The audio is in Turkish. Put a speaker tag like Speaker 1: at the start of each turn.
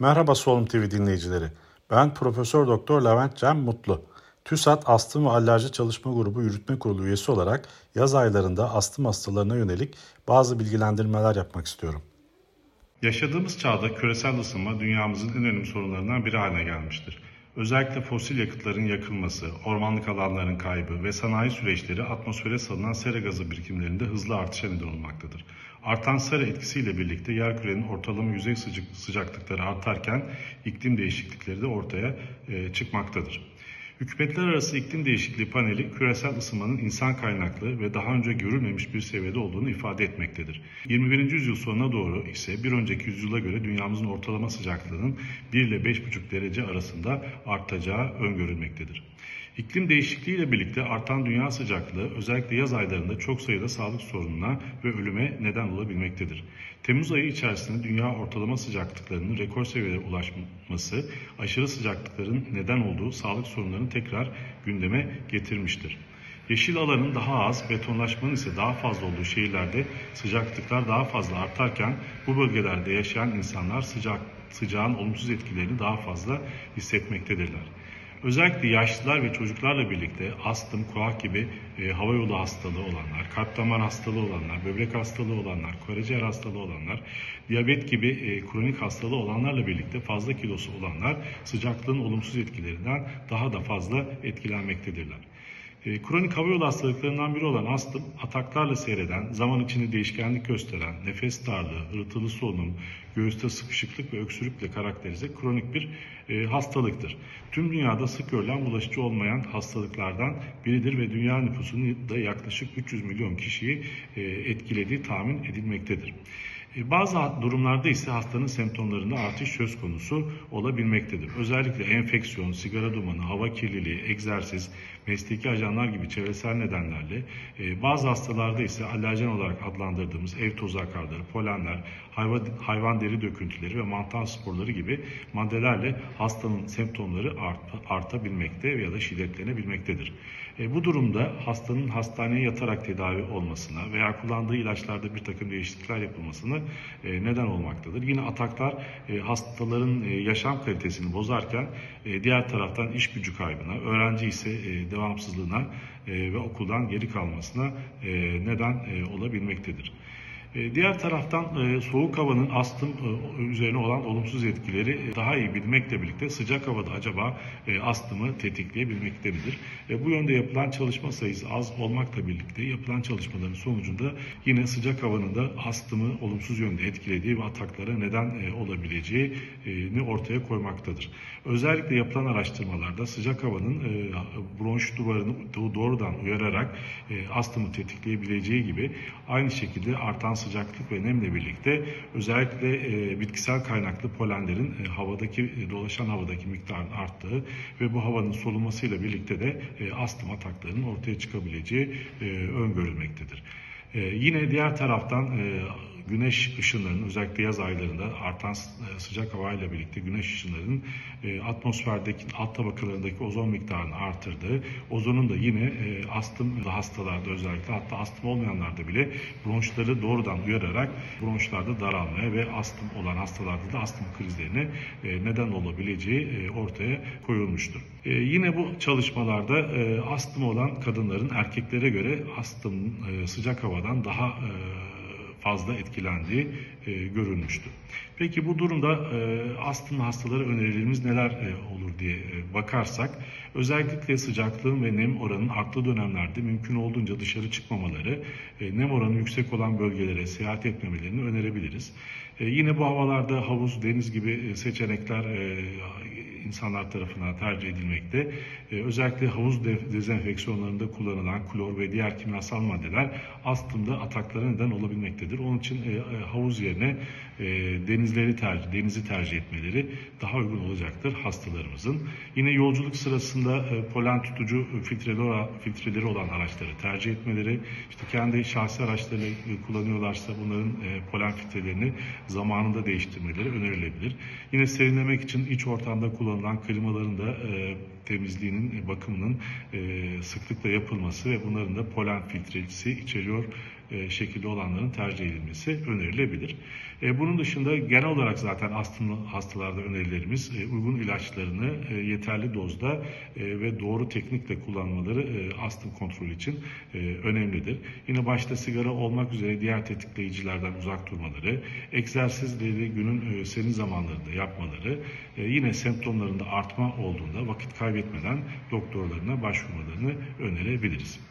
Speaker 1: Merhaba Solum TV dinleyicileri. Ben Profesör Doktor Levent Cem Mutlu. TÜSAT Astım ve Alerji Çalışma Grubu Yürütme Kurulu üyesi olarak yaz aylarında astım hastalarına yönelik bazı bilgilendirmeler yapmak istiyorum. Yaşadığımız çağda küresel ısınma dünyamızın en önemli sorunlarından biri haline gelmiştir. Özellikle fosil yakıtların yakılması, ormanlık alanların kaybı ve sanayi süreçleri atmosfere salınan sera gazı birikimlerinde hızlı artışa neden olmaktadır. Artan sera etkisiyle birlikte yer kürenin ortalama yüzey sıcaklıkları artarken iklim değişiklikleri de ortaya e, çıkmaktadır. Hükümetler Arası İklim Değişikliği Paneli küresel ısınmanın insan kaynaklı ve daha önce görülmemiş bir seviyede olduğunu ifade etmektedir. 21. yüzyıl sonuna doğru ise bir önceki yüzyıla göre dünyamızın ortalama sıcaklığının 1 ile 5,5 derece arasında artacağı öngörülmektedir. İklim değişikliği ile birlikte artan dünya sıcaklığı özellikle yaz aylarında çok sayıda sağlık sorununa ve ölüme neden olabilmektedir. Temmuz ayı içerisinde dünya ortalama sıcaklıklarının rekor seviyelere ulaşması, aşırı sıcaklıkların neden olduğu sağlık sorunlarını tekrar gündeme getirmiştir. Yeşil alanın daha az, betonlaşmanın ise daha fazla olduğu şehirlerde sıcaklıklar daha fazla artarken bu bölgelerde yaşayan insanlar sıcak, sıcağın olumsuz etkilerini daha fazla hissetmektedirler. Özellikle yaşlılar ve çocuklarla birlikte astım, kuak gibi e, hava yolu hastalığı olanlar, kalp damar hastalığı olanlar, böbrek hastalığı olanlar, karaciğer hastalığı olanlar, diyabet gibi e, kronik hastalığı olanlarla birlikte fazla kilosu olanlar sıcaklığın olumsuz etkilerinden daha da fazla etkilenmektedirler. E, kronik hava hastalıklarından biri olan astım, ataklarla seyreden, zaman içinde değişkenlik gösteren, nefes darlığı, hırıltılı solunum, göğüste sıkışıklık ve öksürükle karakterize kronik bir e, hastalıktır. Tüm dünyada sık görülen bulaşıcı olmayan hastalıklardan biridir ve dünya nüfusunun da yaklaşık 300 milyon kişiyi e, etkilediği tahmin edilmektedir. E, bazı durumlarda ise hastanın semptomlarında artış söz konusu olabilmektedir. Özellikle enfeksiyon, sigara dumanı, hava kirliliği, egzersiz, mesleki ajanlar gibi çevresel nedenlerle e, bazı hastalarda ise alerjen olarak adlandırdığımız ev tozu akarları, polenler, hayvan, deri döküntüleri ve mantar sporları gibi maddelerle hastanın semptomları art, artabilmekte ya da şiddetlenebilmektedir. E, bu durumda hastanın hastaneye yatarak tedavi olmasına veya kullandığı ilaçlarda bir takım değişiklikler yapılmasına e, neden olmaktadır. Yine ataklar e, hastaların e, yaşam kalitesini bozarken diğer taraftan iş gücü kaybına, öğrenci ise devamsızlığına ve okuldan geri kalmasına neden olabilmektedir. E, diğer taraftan e, soğuk havanın astım e, üzerine olan olumsuz etkileri daha iyi bilmekle birlikte sıcak havada acaba astımı tetikleyebilmekte midir? Bu yönde yapılan çalışma sayısı az olmakla birlikte yapılan çalışmaların sonucunda yine sıcak havanın da astımı olumsuz yönde etkilediği ve ataklara neden olabileceğini ortaya koymaktadır. Özellikle yapılan araştırmalarda sıcak havanın bronş duvarını doğrudan uyararak astımı tetikleyebileceği gibi aynı şekilde artan sıcaklık ve nemle birlikte özellikle e, bitkisel kaynaklı polenlerin e, havadaki e, dolaşan havadaki miktarın arttığı ve bu havanın solunmasıyla birlikte de e, astım ataklarının ortaya çıkabileceği e, öngörülmektedir. E, yine diğer taraftan e, güneş ışınlarının özellikle yaz aylarında artan e, sıcak havayla birlikte güneş ışınlarının e, atmosferdeki alt tabakalarındaki ozon miktarını artırdığı, ozonun da yine e, astım hastalarda özellikle hatta astım olmayanlarda bile bronşları doğrudan uyararak bronşlarda daralmaya ve astım olan hastalarda da astım krizlerine neden olabileceği ortaya koyulmuştur. Yine bu çalışmalarda astım olan kadınların erkeklere göre astım sıcak havadan daha fazla etkilendiği e, görülmüştü. Peki bu durumda e, astım hastaları önerilerimiz neler e, olur diye e, bakarsak özellikle sıcaklığın ve nem oranının arttığı dönemlerde mümkün olduğunca dışarı çıkmamaları, e, nem oranı yüksek olan bölgelere seyahat etmemelerini önerebiliriz. E, yine bu havalarda havuz, deniz gibi e, seçenekler e, insanlar tarafından tercih edilmekte. Özellikle havuz dezenfeksiyonlarında kullanılan klor ve diğer kimyasal maddeler astımda ataklara neden olabilmektedir. Onun için havuz yerine denizleri tercih, denizi tercih etmeleri daha uygun olacaktır hastalarımızın. Yine yolculuk sırasında polen tutucu filtreleri, olan araçları tercih etmeleri, işte kendi şahsi araçlarını kullanıyorlarsa bunların polen filtrelerini zamanında değiştirmeleri önerilebilir. Yine serinlemek için iç ortamda kullanılan klimaların da e, temizliğinin, e, bakımının e, sıklıkla yapılması ve bunların da polen filtresi içeriyor e, şekilde olanların tercih edilmesi önerilebilir. E, bunun dışında genel olarak zaten astımlı hastalarda önerilerimiz e, uygun ilaçlarını yeterli dozda ve doğru teknikle kullanmaları astım kontrolü için önemlidir. Yine başta sigara olmak üzere diğer tetikleyicilerden uzak durmaları, egzersizleri günün e, zamanlarında yapmaları, yine semptomlarında artma olduğunda vakit kaybetmeden doktorlarına başvurmalarını önerebiliriz.